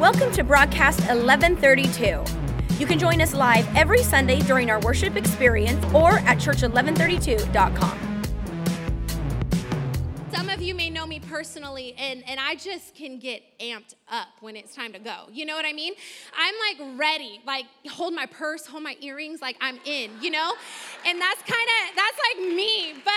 Welcome to broadcast 1132. You can join us live every Sunday during our worship experience or at church1132.com. personally, and, and I just can get amped up when it's time to go. You know what I mean? I'm like ready, like hold my purse, hold my earrings, like I'm in, you know? And that's kind of, that's like me. But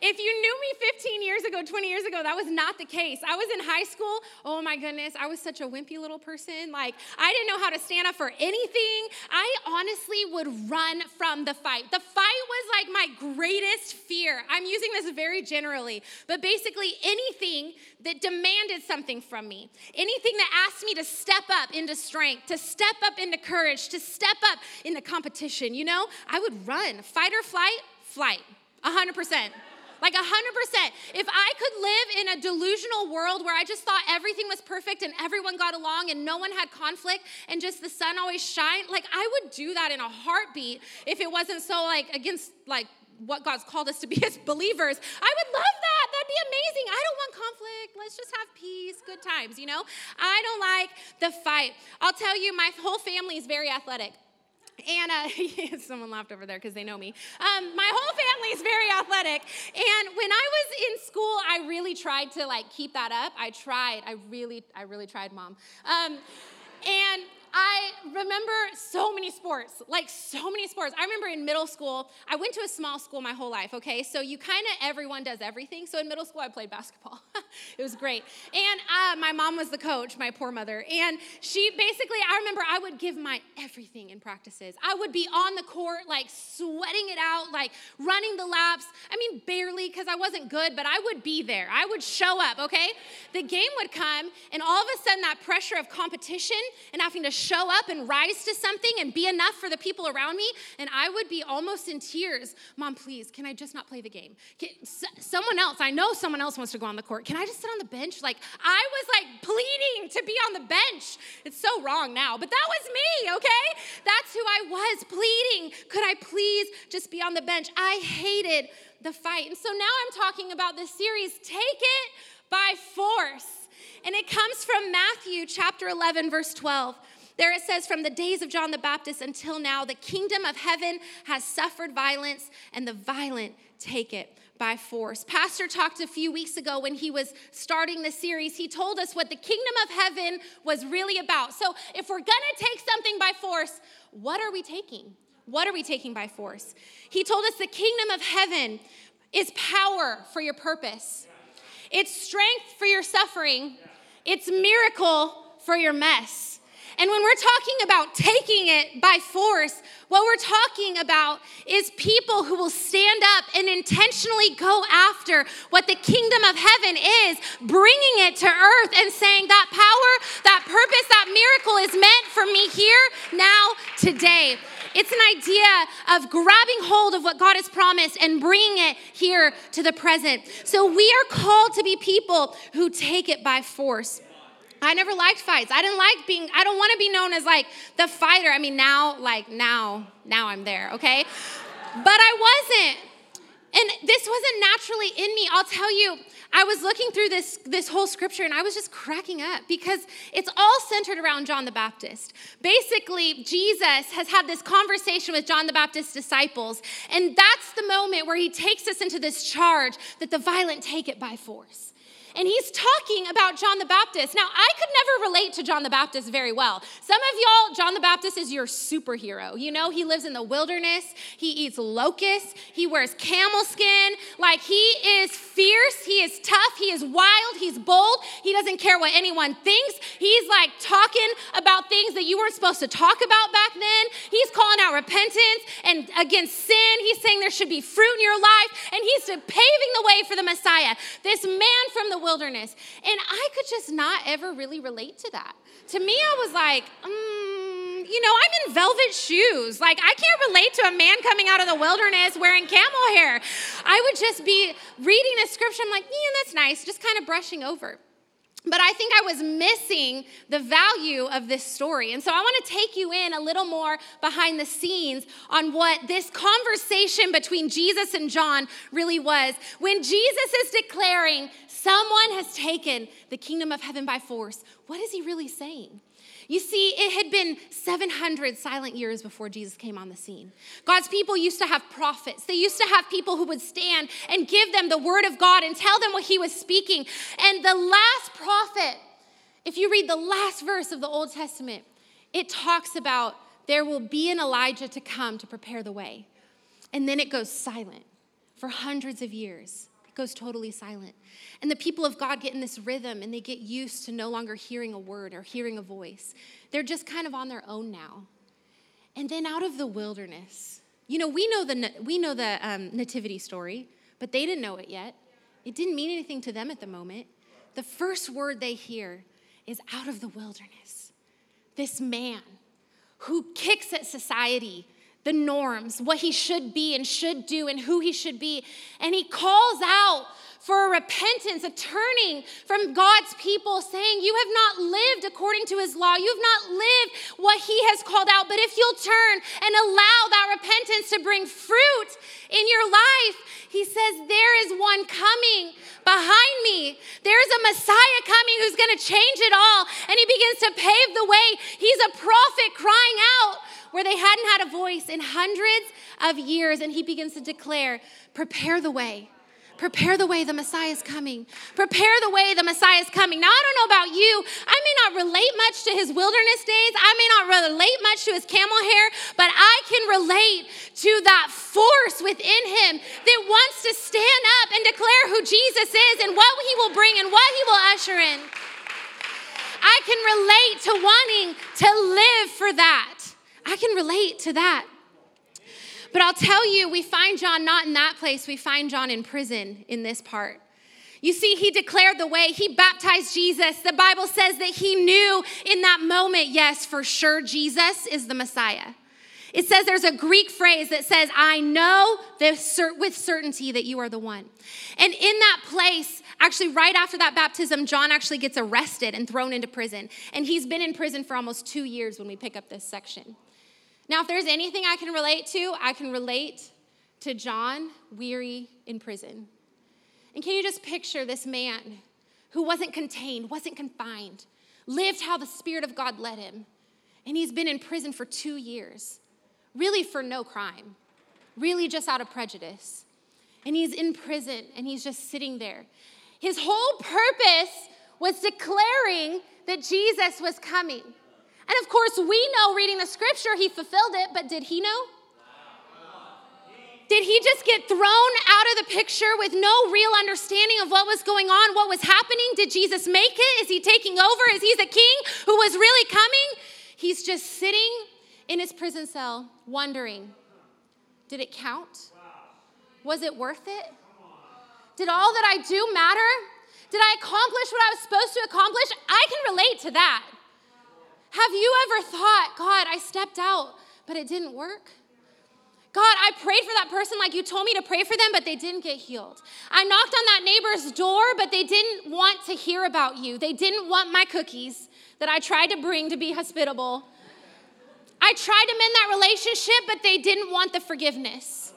if you knew me 15 years ago, 20 years ago, that was not the case. I was in high school. Oh my goodness, I was such a wimpy little person. Like, I didn't know how to stand up for anything. I honestly would run from the fight. The fight was like my greatest fear. I'm using this very generally, but basically anything that demanded something from me, anything that asked me to step up into strength, to step up into courage, to step up into competition, you know, I would run. Fight or flight, flight, 100%. Like 100%. If I could live in a delusional world where I just thought everything was perfect and everyone got along and no one had conflict and just the sun always shined, like I would do that in a heartbeat if it wasn't so like against like what God's called us to be as believers. I would love That'd be amazing. I don't want conflict. Let's just have peace, good times, you know? I don't like the fight. I'll tell you, my whole family is very athletic. And uh, someone laughed over there because they know me. Um, my whole family is very athletic. And when I was in school, I really tried to like keep that up. I tried. I really, I really tried, mom. Um, and I remember so many sports, like so many sports. I remember in middle school, I went to a small school my whole life, okay? So you kind of, everyone does everything. So in middle school, I played basketball. it was great. And uh, my mom was the coach, my poor mother. And she basically, I remember I would give my everything in practices. I would be on the court, like sweating it out, like running the laps. I mean, barely because I wasn't good, but I would be there. I would show up, okay? The game would come, and all of a sudden, that pressure of competition and having to show up and rise to something and be enough for the people around me. And I would be almost in tears. Mom, please, can I just not play the game? Can, someone else, I know someone else wants to go on the court. Can I just sit on the bench? Like, I was like pleading to be on the bench. It's so wrong now, but that was me, okay? That's who I was, pleading. Could I please just be on the bench? I hated the fight. And so now I'm talking about this series, Take It by Force. And it comes from Matthew chapter 11, verse 12. There it says, From the days of John the Baptist until now, the kingdom of heaven has suffered violence, and the violent take it by force. Pastor talked a few weeks ago when he was starting the series. He told us what the kingdom of heaven was really about. So, if we're gonna take something by force, what are we taking? What are we taking by force? He told us the kingdom of heaven is power for your purpose, it's strength for your suffering, it's miracle for your mess. And when we're talking about taking it by force, what we're talking about is people who will stand up and intentionally go after what the kingdom of heaven is, bringing it to earth and saying that power, that purpose, that miracle is meant for me here, now, today. It's an idea of grabbing hold of what God has promised and bringing it here to the present. So we are called to be people who take it by force. I never liked fights. I didn't like being, I don't want to be known as like the fighter. I mean, now, like, now, now I'm there, okay? But I wasn't. And this wasn't naturally in me. I'll tell you, I was looking through this, this whole scripture and I was just cracking up because it's all centered around John the Baptist. Basically, Jesus has had this conversation with John the Baptist's disciples, and that's the moment where he takes us into this charge that the violent take it by force and he's talking about John the Baptist. Now, I could never relate to John the Baptist very well. Some of y'all, John the Baptist is your superhero. You know, he lives in the wilderness, he eats locusts, he wears camel skin. Like, he is fierce, he is tough, he is wild, he's bold, he doesn't care what anyone thinks. He's like talking about things that you weren't supposed to talk about back then. He's calling out repentance and against sin. He's saying there should be fruit in your life, and he's paving the way for the Messiah. This man from the wilderness. And I could just not ever really relate to that. To me, I was like, mm, you know, I'm in velvet shoes. Like, I can't relate to a man coming out of the wilderness wearing camel hair. I would just be reading a scripture. I'm like, yeah, that's nice, just kind of brushing over. But I think I was missing the value of this story. And so I want to take you in a little more behind the scenes on what this conversation between Jesus and John really was. When Jesus is declaring, someone has taken the kingdom of heaven by force, what is he really saying? You see, it had been 700 silent years before Jesus came on the scene. God's people used to have prophets. They used to have people who would stand and give them the word of God and tell them what he was speaking. And the last prophet, if you read the last verse of the Old Testament, it talks about there will be an Elijah to come to prepare the way. And then it goes silent for hundreds of years goes totally silent. And the people of God get in this rhythm and they get used to no longer hearing a word or hearing a voice. They're just kind of on their own now. And then out of the wilderness, you know, we know the, we know the um, nativity story, but they didn't know it yet. It didn't mean anything to them at the moment. The first word they hear is out of the wilderness. This man who kicks at society, the norms, what he should be and should do, and who he should be. And he calls out for a repentance, a turning from God's people, saying, You have not lived according to his law. You have not lived what he has called out. But if you'll turn and allow that repentance to bring fruit in your life, he says, There is one coming behind me. There's a Messiah coming who's going to change it all. And he begins to pave the way. He's a prophet crying out where they hadn't had a voice in hundreds of years. And he begins to declare, Prepare the way. Prepare the way, the Messiah is coming. Prepare the way, the Messiah is coming. Now, I don't know about you. I may not relate much to his wilderness days. I may not relate much to his camel hair, but I can relate to that force within him that wants to stand up and declare who Jesus is and what he will bring and what he will usher in. I can relate to wanting to live for that. I can relate to that. But I'll tell you, we find John not in that place. We find John in prison in this part. You see, he declared the way, he baptized Jesus. The Bible says that he knew in that moment, yes, for sure, Jesus is the Messiah. It says there's a Greek phrase that says, I know with certainty that you are the one. And in that place, actually, right after that baptism, John actually gets arrested and thrown into prison. And he's been in prison for almost two years when we pick up this section. Now, if there's anything I can relate to, I can relate to John weary in prison. And can you just picture this man who wasn't contained, wasn't confined, lived how the Spirit of God led him, and he's been in prison for two years, really for no crime, really just out of prejudice. And he's in prison and he's just sitting there. His whole purpose was declaring that Jesus was coming. And of course, we know reading the scripture, he fulfilled it, but did he know? Did he just get thrown out of the picture with no real understanding of what was going on, what was happening? Did Jesus make it? Is he taking over? Is he the king who was really coming? He's just sitting in his prison cell wondering did it count? Was it worth it? Did all that I do matter? Did I accomplish what I was supposed to accomplish? I can relate to that. Have you ever thought, God, I stepped out, but it didn't work? God, I prayed for that person like you told me to pray for them, but they didn't get healed. I knocked on that neighbor's door, but they didn't want to hear about you. They didn't want my cookies that I tried to bring to be hospitable. I tried to mend that relationship, but they didn't want the forgiveness.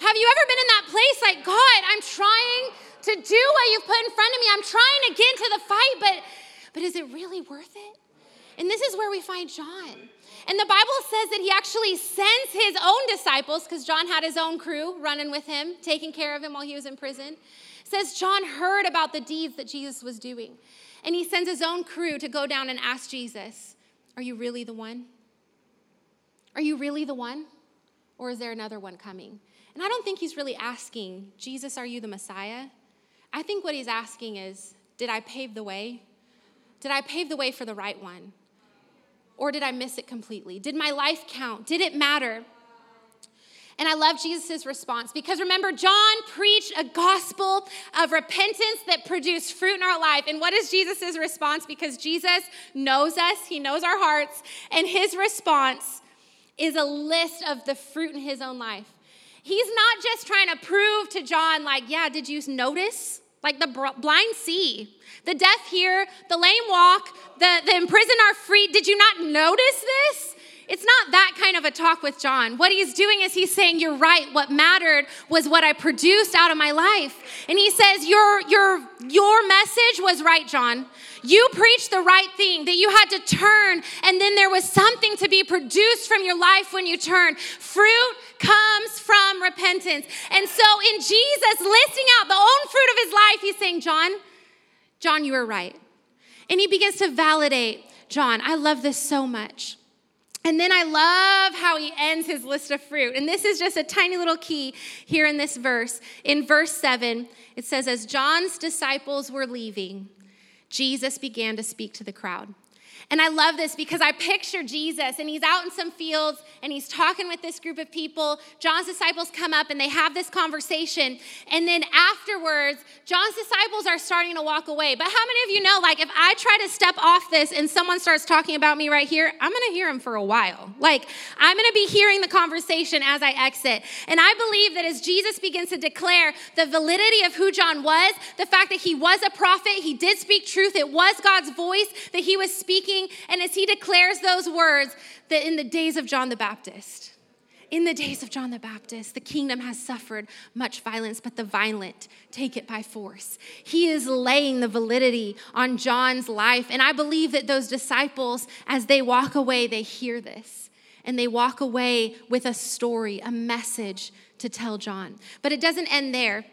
Have you ever been in that place like, God, I'm trying to do what you've put in front of me. I'm trying to get into the fight, but but is it really worth it? And this is where we find John. And the Bible says that he actually sends his own disciples, because John had his own crew running with him, taking care of him while he was in prison. It says John heard about the deeds that Jesus was doing. And he sends his own crew to go down and ask Jesus, Are you really the one? Are you really the one? Or is there another one coming? And I don't think he's really asking, Jesus, are you the Messiah? I think what he's asking is, Did I pave the way? Did I pave the way for the right one? Or did I miss it completely? Did my life count? Did it matter? And I love Jesus' response because remember, John preached a gospel of repentance that produced fruit in our life. And what is Jesus' response? Because Jesus knows us, he knows our hearts, and his response is a list of the fruit in his own life. He's not just trying to prove to John, like, yeah, did you notice Like the blind see, the deaf hear, the lame walk, the, the imprisoned are free. Did you not notice this? It's not that kind of a talk with John. What he's doing is he's saying, You're right. What mattered was what I produced out of my life. And he says, Your, your, your message was right, John. You preached the right thing, that you had to turn, and then there was something to be produced from your life when you turned. Fruit comes from repentance. And so, in Jesus listing out the own fruit of his life, he's saying, John, John, you were right. And he begins to validate John. I love this so much. And then I love how he ends his list of fruit. And this is just a tiny little key here in this verse. In verse 7, it says, As John's disciples were leaving, Jesus began to speak to the crowd. And I love this because I picture Jesus and he's out in some fields and he's talking with this group of people. John's disciples come up and they have this conversation. And then afterwards, John's disciples are starting to walk away. But how many of you know, like, if I try to step off this and someone starts talking about me right here, I'm gonna hear him for a while. Like, I'm gonna be hearing the conversation as I exit. And I believe that as Jesus begins to declare the validity of who John was, the fact that he was a prophet, he did speak truth, it was God's voice that he was speaking and as he declares those words, that in the days of John the Baptist, in the days of John the Baptist, the kingdom has suffered much violence, but the violent take it by force. He is laying the validity on John's life. And I believe that those disciples, as they walk away, they hear this and they walk away with a story, a message to tell John. But it doesn't end there.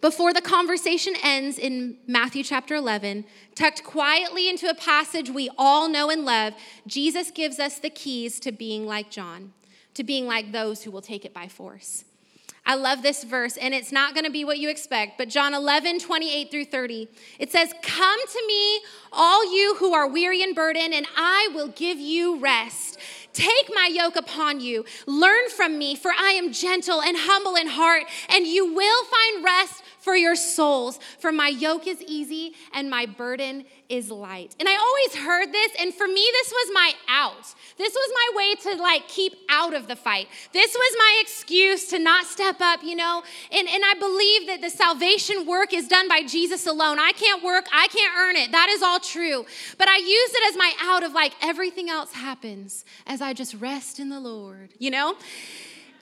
Before the conversation ends in Matthew chapter 11, tucked quietly into a passage we all know and love, Jesus gives us the keys to being like John, to being like those who will take it by force. I love this verse, and it's not gonna be what you expect, but John 11, 28 through 30, it says, Come to me, all you who are weary and burdened, and I will give you rest. Take my yoke upon you. Learn from me, for I am gentle and humble in heart, and you will find rest for your souls. For my yoke is easy and my burden is light. And I always heard this, and for me, this was my out. This was my way to like keep out of the fight. This was my excuse to not step up, you know? And, and I believe that the salvation work is done by Jesus alone. I can't work, I can't earn it. That is all true. But I use it as my out of like everything else happens as I just rest in the Lord, you know?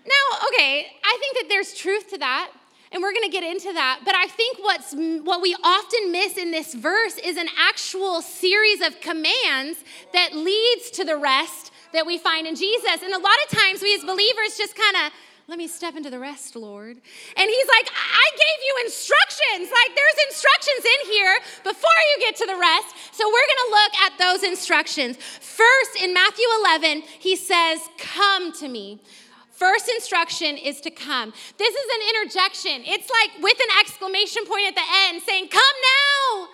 Now, okay, I think that there's truth to that and we're going to get into that. But I think what's what we often miss in this verse is an actual series of commands that leads to the rest that we find in Jesus. And a lot of times we as believers just kind of let me step into the rest, Lord. And he's like, I gave you instructions. Like, there's instructions in here before you get to the rest. So, we're gonna look at those instructions. First, in Matthew 11, he says, Come to me. First instruction is to come. This is an interjection. It's like with an exclamation point at the end saying, Come now.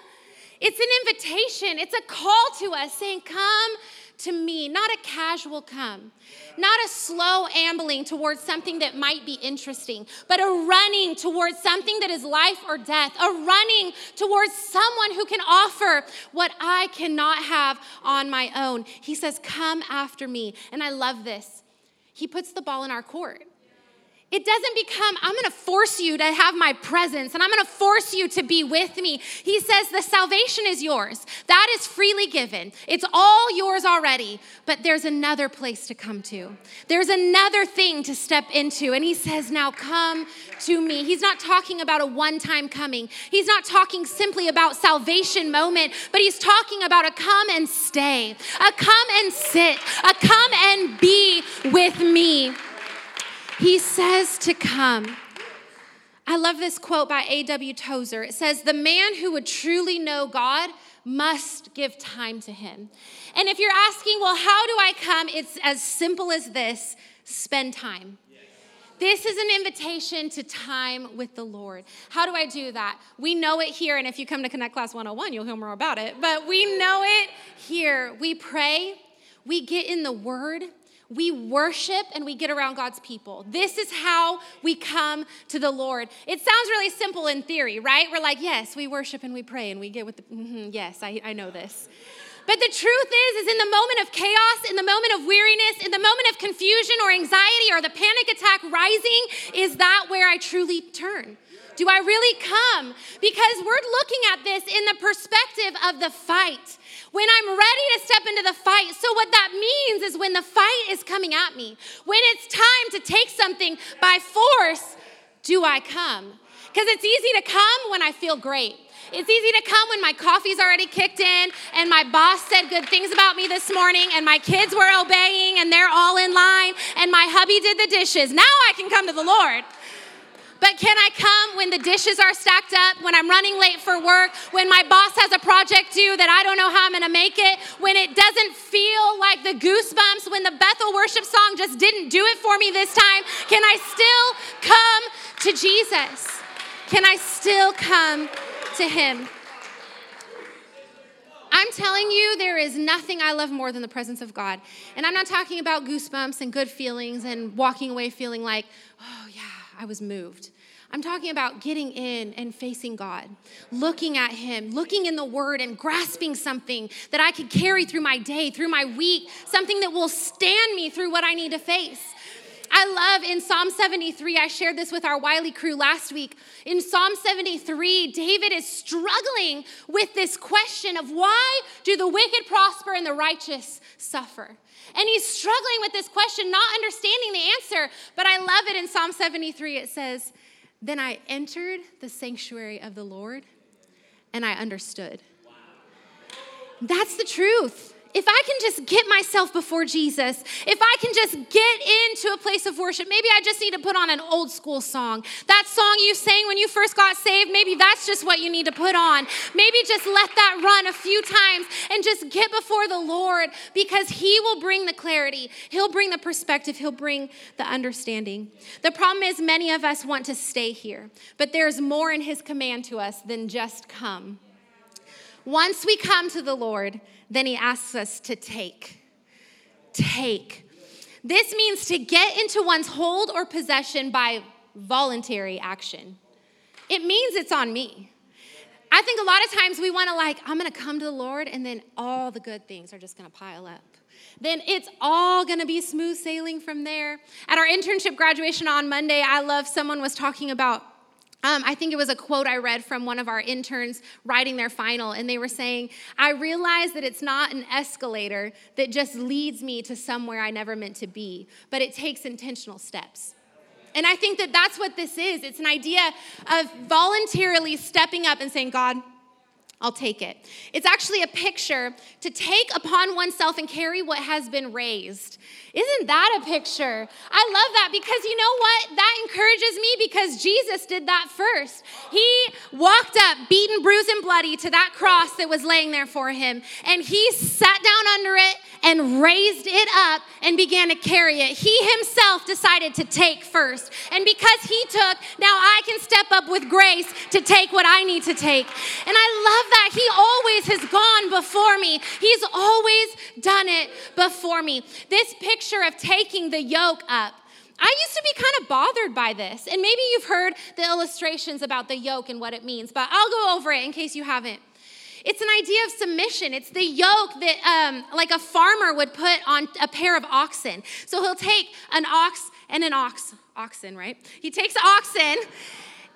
It's an invitation, it's a call to us saying, Come to me, not a casual come, not a slow ambling towards something that might be interesting, but a running towards something that is life or death, a running towards someone who can offer what I cannot have on my own. He says, Come after me. And I love this. He puts the ball in our court. It doesn't become, I'm gonna force you to have my presence and I'm gonna force you to be with me. He says, the salvation is yours. That is freely given. It's all yours already, but there's another place to come to. There's another thing to step into. And he says, now come to me. He's not talking about a one time coming, he's not talking simply about salvation moment, but he's talking about a come and stay, a come and sit, a come and be with me. He says to come. I love this quote by A.W. Tozer. It says, The man who would truly know God must give time to him. And if you're asking, well, how do I come? It's as simple as this spend time. This is an invitation to time with the Lord. How do I do that? We know it here, and if you come to Connect Class 101, you'll hear more about it, but we know it here. We pray, we get in the Word, we worship and we get around God's people. This is how we come to the Lord. It sounds really simple in theory, right? We're like, yes, we worship and we pray and we get with the, mm-hmm, yes, I, I know this. But the truth is, is in the moment of chaos, in the moment of weariness, in the moment of confusion or anxiety or the panic attack rising, is that where I truly turn Do I really come? Because we're looking at this in the perspective of the fight. When I'm ready to step into the fight. So, what that means is when the fight is coming at me, when it's time to take something by force, do I come? Because it's easy to come when I feel great. It's easy to come when my coffee's already kicked in and my boss said good things about me this morning and my kids were obeying and they're all in line and my hubby did the dishes. Now I can come to the Lord. But can I come when the dishes are stacked up, when I'm running late for work, when my boss has a project due that I don't know how I'm gonna make it, when it doesn't feel like the goosebumps, when the Bethel worship song just didn't do it for me this time? Can I still come to Jesus? Can I still come to Him? I'm telling you, there is nothing I love more than the presence of God. And I'm not talking about goosebumps and good feelings and walking away feeling like, oh, I was moved. I'm talking about getting in and facing God, looking at Him, looking in the Word and grasping something that I could carry through my day, through my week, something that will stand me through what I need to face. I love in Psalm 73, I shared this with our Wiley crew last week. In Psalm 73, David is struggling with this question of why do the wicked prosper and the righteous suffer? And he's struggling with this question, not understanding the answer. But I love it in Psalm 73. It says, Then I entered the sanctuary of the Lord and I understood. That's the truth if I can just get myself before Jesus, if I can just get into a place of worship, maybe I just need to put on an old school song. That song you sang when you first got saved, maybe that's just what you need to put on. Maybe just let that run a few times and just get before the Lord because He will bring the clarity, He'll bring the perspective, He'll bring the understanding. The problem is, many of us want to stay here, but there's more in His command to us than just come. Once we come to the Lord, then he asks us to take. Take. This means to get into one's hold or possession by voluntary action. It means it's on me. I think a lot of times we want to, like, I'm going to come to the Lord, and then all the good things are just going to pile up. Then it's all going to be smooth sailing from there. At our internship graduation on Monday, I love someone was talking about um, I think it was a quote I read from one of our interns writing their final, and they were saying, I realize that it's not an escalator that just leads me to somewhere I never meant to be, but it takes intentional steps. And I think that that's what this is. It's an idea of voluntarily stepping up and saying, God, I'll take it. It's actually a picture to take upon oneself and carry what has been raised. Isn't that a picture? I love that because you know what? That encourages me because Jesus did that first. He walked up, beaten, bruised, and bloody, to that cross that was laying there for him, and he sat down under it and raised it up and began to carry it. He himself decided to take first. And because he took, now I can step up with grace to take what I need to take. And I love that. He always has gone before me, he's always done it before me. This picture of taking the yoke up. I used to be kind of bothered by this, and maybe you've heard the illustrations about the yoke and what it means, but I'll go over it in case you haven't. It's an idea of submission. It's the yoke that, um, like a farmer would put on a pair of oxen. So he'll take an ox and an ox, oxen, right? He takes oxen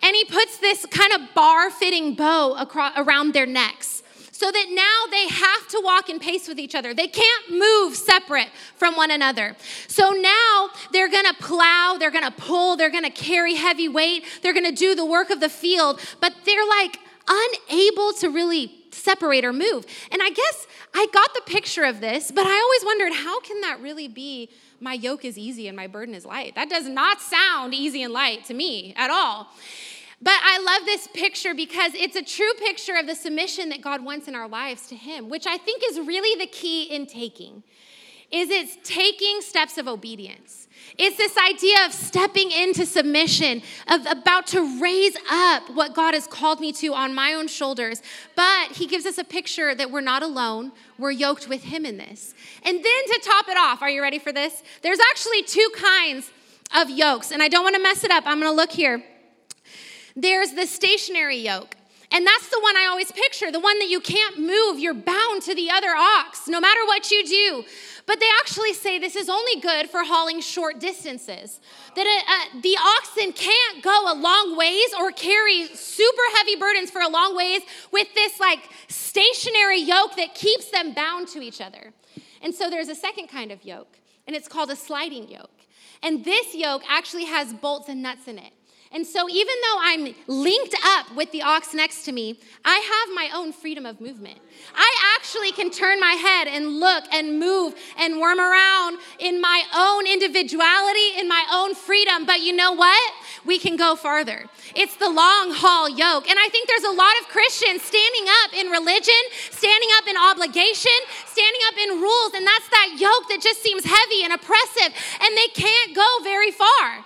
and he puts this kind of bar fitting bow across, around their necks so that now they have to walk in pace with each other. They can't move separate from one another. So now they're gonna plow, they're gonna pull, they're gonna carry heavy weight, they're gonna do the work of the field, but they're like unable to really separate or move. And I guess I got the picture of this, but I always wondered how can that really be my yoke is easy and my burden is light? That does not sound easy and light to me at all. But I love this picture because it's a true picture of the submission that God wants in our lives to him, which I think is really the key in taking. Is it's taking steps of obedience. It's this idea of stepping into submission, of about to raise up what God has called me to on my own shoulders. But He gives us a picture that we're not alone. We're yoked with Him in this. And then to top it off, are you ready for this? There's actually two kinds of yokes, and I don't want to mess it up. I'm going to look here. There's the stationary yoke. And that's the one I always picture, the one that you can't move. You're bound to the other ox, no matter what you do. But they actually say this is only good for hauling short distances. That uh, the oxen can't go a long ways or carry super heavy burdens for a long ways with this like stationary yoke that keeps them bound to each other. And so there's a second kind of yoke, and it's called a sliding yoke. And this yoke actually has bolts and nuts in it. And so, even though I'm linked up with the ox next to me, I have my own freedom of movement. I actually can turn my head and look and move and worm around in my own individuality, in my own freedom. But you know what? We can go farther. It's the long haul yoke. And I think there's a lot of Christians standing up in religion, standing up in obligation, standing up in rules, and that's that yoke that just seems heavy and oppressive, and they can't go very far.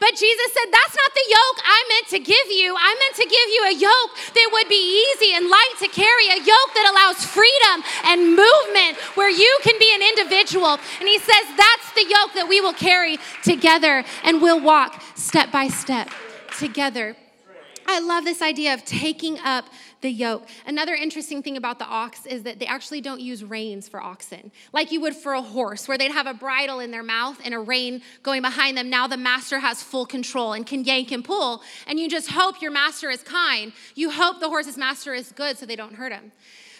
But Jesus said, That's not the yoke I meant to give you. I meant to give you a yoke that would be easy and light to carry, a yoke that allows freedom and movement where you can be an individual. And he says, That's the yoke that we will carry together and we'll walk step by step together. I love this idea of taking up the yoke. Another interesting thing about the ox is that they actually don't use reins for oxen, like you would for a horse, where they'd have a bridle in their mouth and a rein going behind them. Now the master has full control and can yank and pull, and you just hope your master is kind. You hope the horse's master is good so they don't hurt him.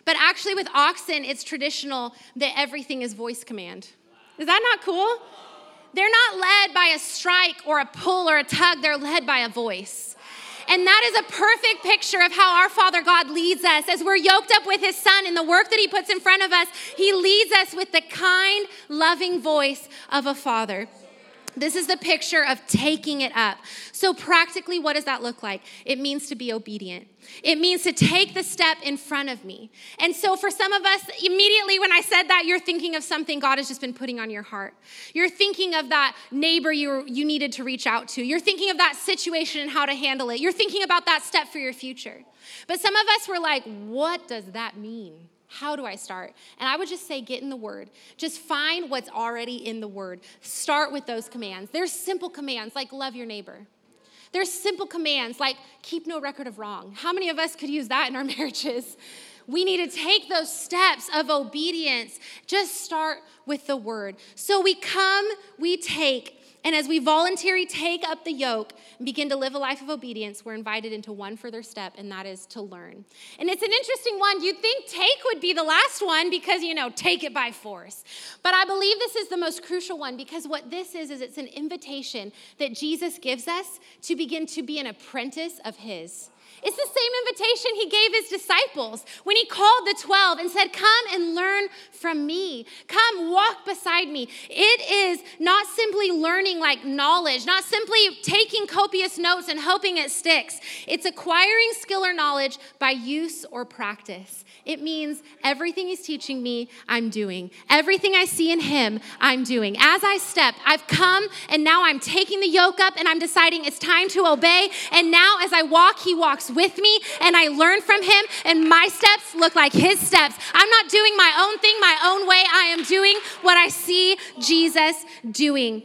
But actually, with oxen, it's traditional that everything is voice command. Is that not cool? They're not led by a strike or a pull or a tug, they're led by a voice. And that is a perfect picture of how our Father God leads us. As we're yoked up with His Son in the work that He puts in front of us, He leads us with the kind, loving voice of a Father. This is the picture of taking it up. So, practically, what does that look like? It means to be obedient. It means to take the step in front of me. And so, for some of us, immediately when I said that, you're thinking of something God has just been putting on your heart. You're thinking of that neighbor you, you needed to reach out to. You're thinking of that situation and how to handle it. You're thinking about that step for your future. But some of us were like, what does that mean? How do I start? And I would just say, get in the Word. Just find what's already in the Word. Start with those commands. There's simple commands like love your neighbor. There's simple commands like keep no record of wrong. How many of us could use that in our marriages? We need to take those steps of obedience. Just start with the Word. So we come, we take, and as we voluntarily take up the yoke and begin to live a life of obedience, we're invited into one further step, and that is to learn. And it's an interesting one. You'd think take would be the last one because, you know, take it by force. But I believe this is the most crucial one because what this is, is it's an invitation that Jesus gives us to begin to be an apprentice of His. It's the same invitation he gave his disciples when he called the 12 and said, Come and learn from me. Come walk beside me. It is not simply learning like knowledge, not simply taking copious notes and hoping it sticks. It's acquiring skill or knowledge by use or practice. It means everything he's teaching me, I'm doing. Everything I see in him, I'm doing. As I step, I've come and now I'm taking the yoke up and I'm deciding it's time to obey. And now as I walk, he walks with me and I learn from him and my steps look like his steps. I'm not doing my own thing my own way. I am doing what I see Jesus doing.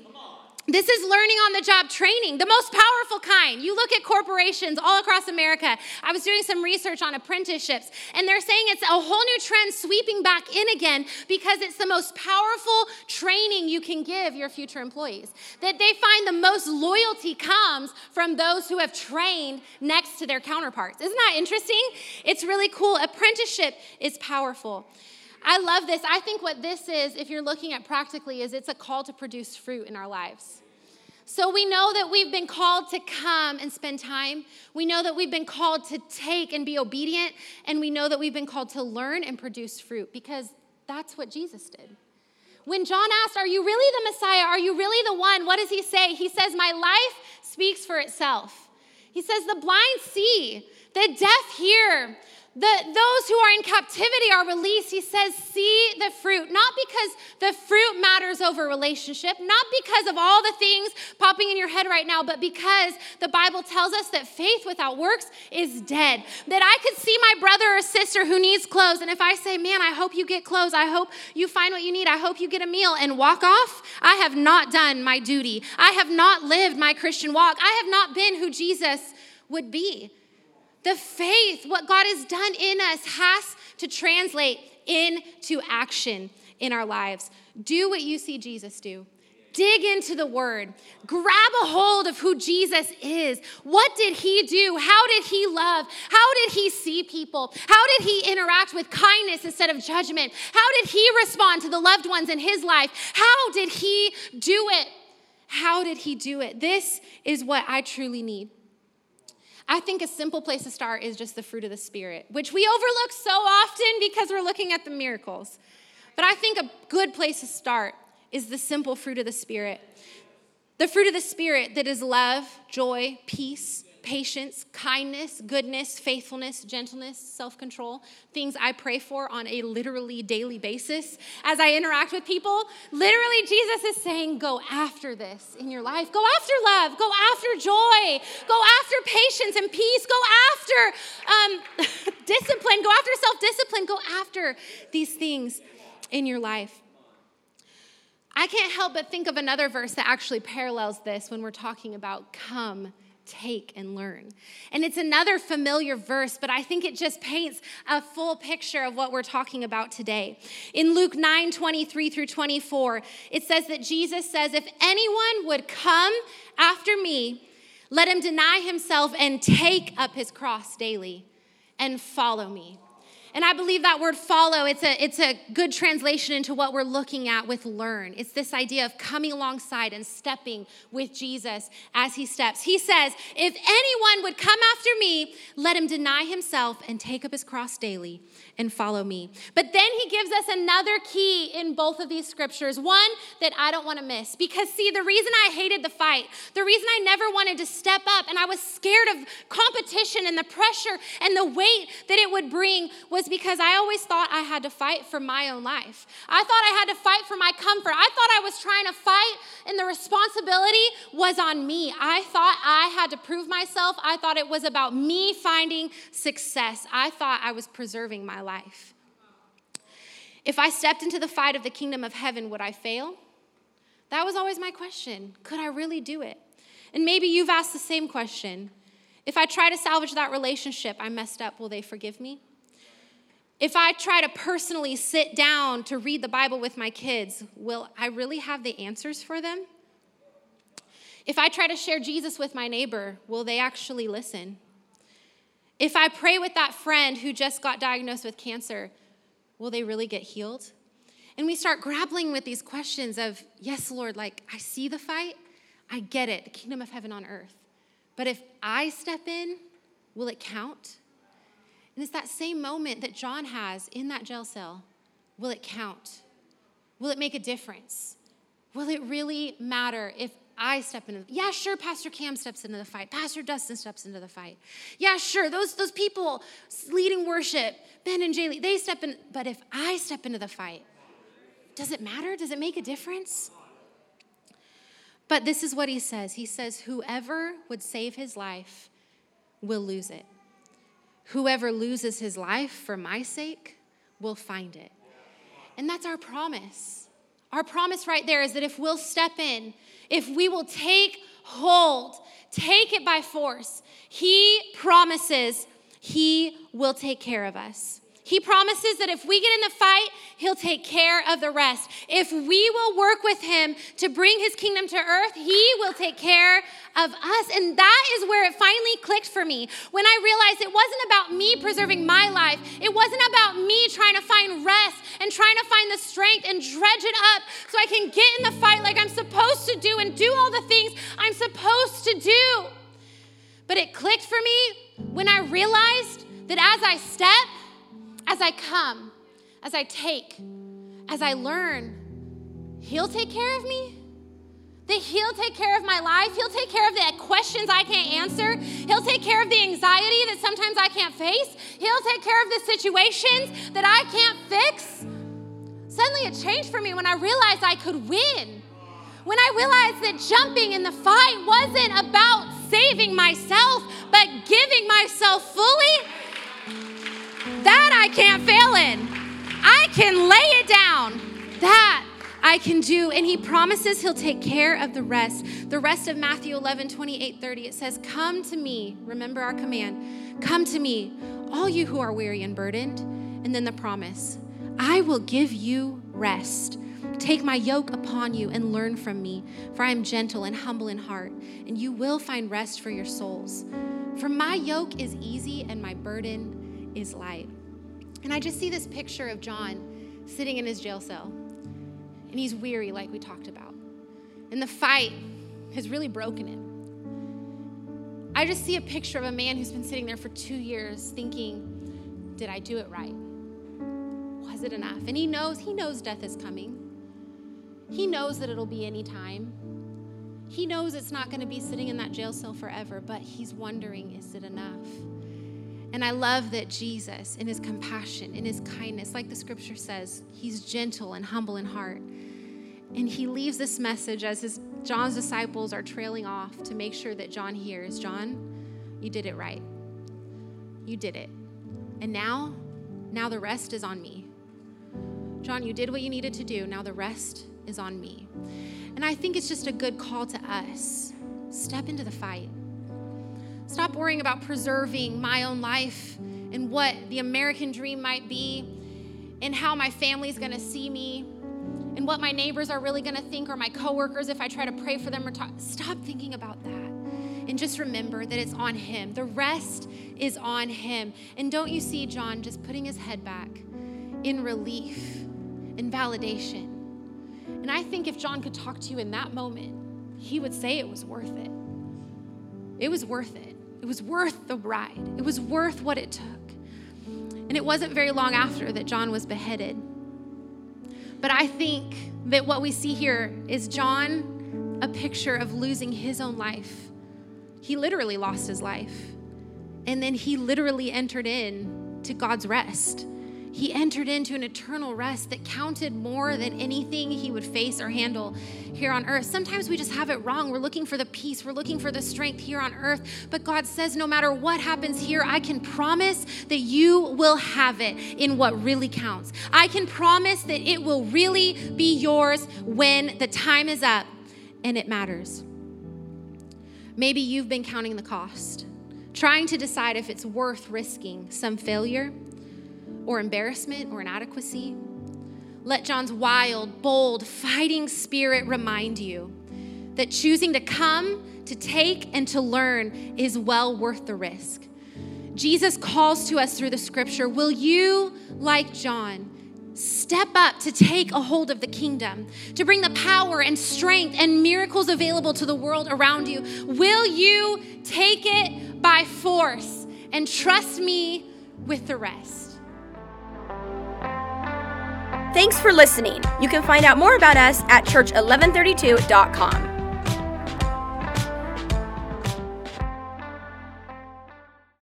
This is learning on the job training, the most powerful kind. You look at corporations all across America. I was doing some research on apprenticeships, and they're saying it's a whole new trend sweeping back in again because it's the most powerful training you can give your future employees. That they find the most loyalty comes from those who have trained next to their counterparts. Isn't that interesting? It's really cool. Apprenticeship is powerful. I love this. I think what this is, if you're looking at practically, is it's a call to produce fruit in our lives. So we know that we've been called to come and spend time. We know that we've been called to take and be obedient. And we know that we've been called to learn and produce fruit because that's what Jesus did. When John asked, Are you really the Messiah? Are you really the one? What does he say? He says, My life speaks for itself. He says, The blind see, the deaf hear, the, those who are in captivity are released. He says, See the fruit. Not because the fruit matters over relationship, not because of all the things popping in your head right now, but because the Bible tells us that faith without works is dead. That I could see my brother or sister who needs clothes, and if I say, Man, I hope you get clothes, I hope you find what you need, I hope you get a meal, and walk off, I have not done my duty. I have not lived my Christian walk. I have not been who Jesus would be. The faith, what God has done in us, has to translate into action in our lives. Do what you see Jesus do. Dig into the word. Grab a hold of who Jesus is. What did he do? How did he love? How did he see people? How did he interact with kindness instead of judgment? How did he respond to the loved ones in his life? How did he do it? How did he do it? This is what I truly need. I think a simple place to start is just the fruit of the Spirit, which we overlook so often because we're looking at the miracles. But I think a good place to start is the simple fruit of the Spirit. The fruit of the Spirit that is love, joy, peace, patience, kindness, goodness, faithfulness, gentleness, self control, things I pray for on a literally daily basis as I interact with people. Literally, Jesus is saying, Go after this in your life. Go after love. Go after joy. Go after patience and peace. Go after um, discipline. Go after self discipline. Go after these things in your life. I can't help but think of another verse that actually parallels this when we're talking about come, take, and learn. And it's another familiar verse, but I think it just paints a full picture of what we're talking about today. In Luke 9 23 through 24, it says that Jesus says, If anyone would come after me, let him deny himself and take up his cross daily and follow me. And I believe that word follow, it's a, it's a good translation into what we're looking at with learn. It's this idea of coming alongside and stepping with Jesus as he steps. He says, If anyone would come after me, let him deny himself and take up his cross daily and follow me. But then he gives us another key in both of these scriptures, one that I don't want to miss. Because, see, the reason I hated the fight, the reason I never wanted to step up and I was scared of competition and the pressure and the weight that it would bring was because I always thought I had to fight for my own life. I thought I had to fight for my comfort. I thought I was trying to fight and the responsibility was on me. I thought I had to prove myself. I thought it was about me finding success. I thought I was preserving my life. If I stepped into the fight of the kingdom of heaven, would I fail? That was always my question. Could I really do it? And maybe you've asked the same question. If I try to salvage that relationship, I messed up, will they forgive me? If I try to personally sit down to read the Bible with my kids, will I really have the answers for them? If I try to share Jesus with my neighbor, will they actually listen? If I pray with that friend who just got diagnosed with cancer, will they really get healed? And we start grappling with these questions of, yes, Lord, like I see the fight, I get it, the kingdom of heaven on earth. But if I step in, will it count? And it's that same moment that John has in that jail cell. Will it count? Will it make a difference? Will it really matter if I step into the, yeah, sure, Pastor Cam steps into the fight. Pastor Dustin steps into the fight. Yeah, sure, those, those people leading worship, Ben and Jaylee, they step in. But if I step into the fight, does it matter? Does it make a difference? But this is what he says. He says, Whoever would save his life will lose it. Whoever loses his life for my sake will find it. And that's our promise. Our promise right there is that if we'll step in, if we will take hold, take it by force, he promises he will take care of us. He promises that if we get in the fight, He'll take care of the rest. If we will work with Him to bring His kingdom to earth, He will take care of us. And that is where it finally clicked for me when I realized it wasn't about me preserving my life, it wasn't about me trying to find rest and trying to find the strength and dredge it up so I can get in the fight like I'm supposed to do and do all the things I'm supposed to do. But it clicked for me when I realized that as I step, as I come, as I take, as I learn, He'll take care of me. That He'll take care of my life. He'll take care of the questions I can't answer. He'll take care of the anxiety that sometimes I can't face. He'll take care of the situations that I can't fix. Suddenly it changed for me when I realized I could win. When I realized that jumping in the fight wasn't about saving myself, but giving myself fully that I can't fail in. I can lay it down. That I can do. And he promises he'll take care of the rest. The rest of Matthew 11, 28, 30, it says, Come to me. Remember our command. Come to me, all you who are weary and burdened. And then the promise I will give you rest. Take my yoke upon you and learn from me, for I am gentle and humble in heart, and you will find rest for your souls. For my yoke is easy and my burden is light. And I just see this picture of John sitting in his jail cell, and he's weary, like we talked about. And the fight has really broken him. I just see a picture of a man who's been sitting there for two years thinking, Did I do it right? Was it enough? And he knows, he knows death is coming. He knows that it'll be any time. He knows it's not going to be sitting in that jail cell forever, but he's wondering, is it enough? And I love that Jesus, in his compassion, in his kindness, like the scripture says, he's gentle and humble in heart. And he leaves this message as his John's disciples are trailing off to make sure that John hears, John, you did it right. You did it. And now, now the rest is on me. John, you did what you needed to do. Now the rest is on me. And I think it's just a good call to us. Step into the fight. Stop worrying about preserving my own life and what the American dream might be and how my family's gonna see me and what my neighbors are really gonna think or my coworkers if I try to pray for them or talk. Stop thinking about that. And just remember that it's on Him. The rest is on Him. And don't you see John just putting his head back in relief, in validation? And I think if John could talk to you in that moment, he would say it was worth it. It was worth it. It was worth the ride, it was worth what it took. And it wasn't very long after that John was beheaded. But I think that what we see here is John, a picture of losing his own life. He literally lost his life. And then he literally entered in to God's rest. He entered into an eternal rest that counted more than anything he would face or handle here on earth. Sometimes we just have it wrong. We're looking for the peace, we're looking for the strength here on earth. But God says, no matter what happens here, I can promise that you will have it in what really counts. I can promise that it will really be yours when the time is up and it matters. Maybe you've been counting the cost, trying to decide if it's worth risking some failure or embarrassment or inadequacy. Let John's wild, bold, fighting spirit remind you that choosing to come, to take, and to learn is well worth the risk. Jesus calls to us through the scripture Will you, like John, step up to take a hold of the kingdom, to bring the power and strength and miracles available to the world around you? Will you take it by force and trust me with the rest? Thanks for listening. You can find out more about us at church1132.com.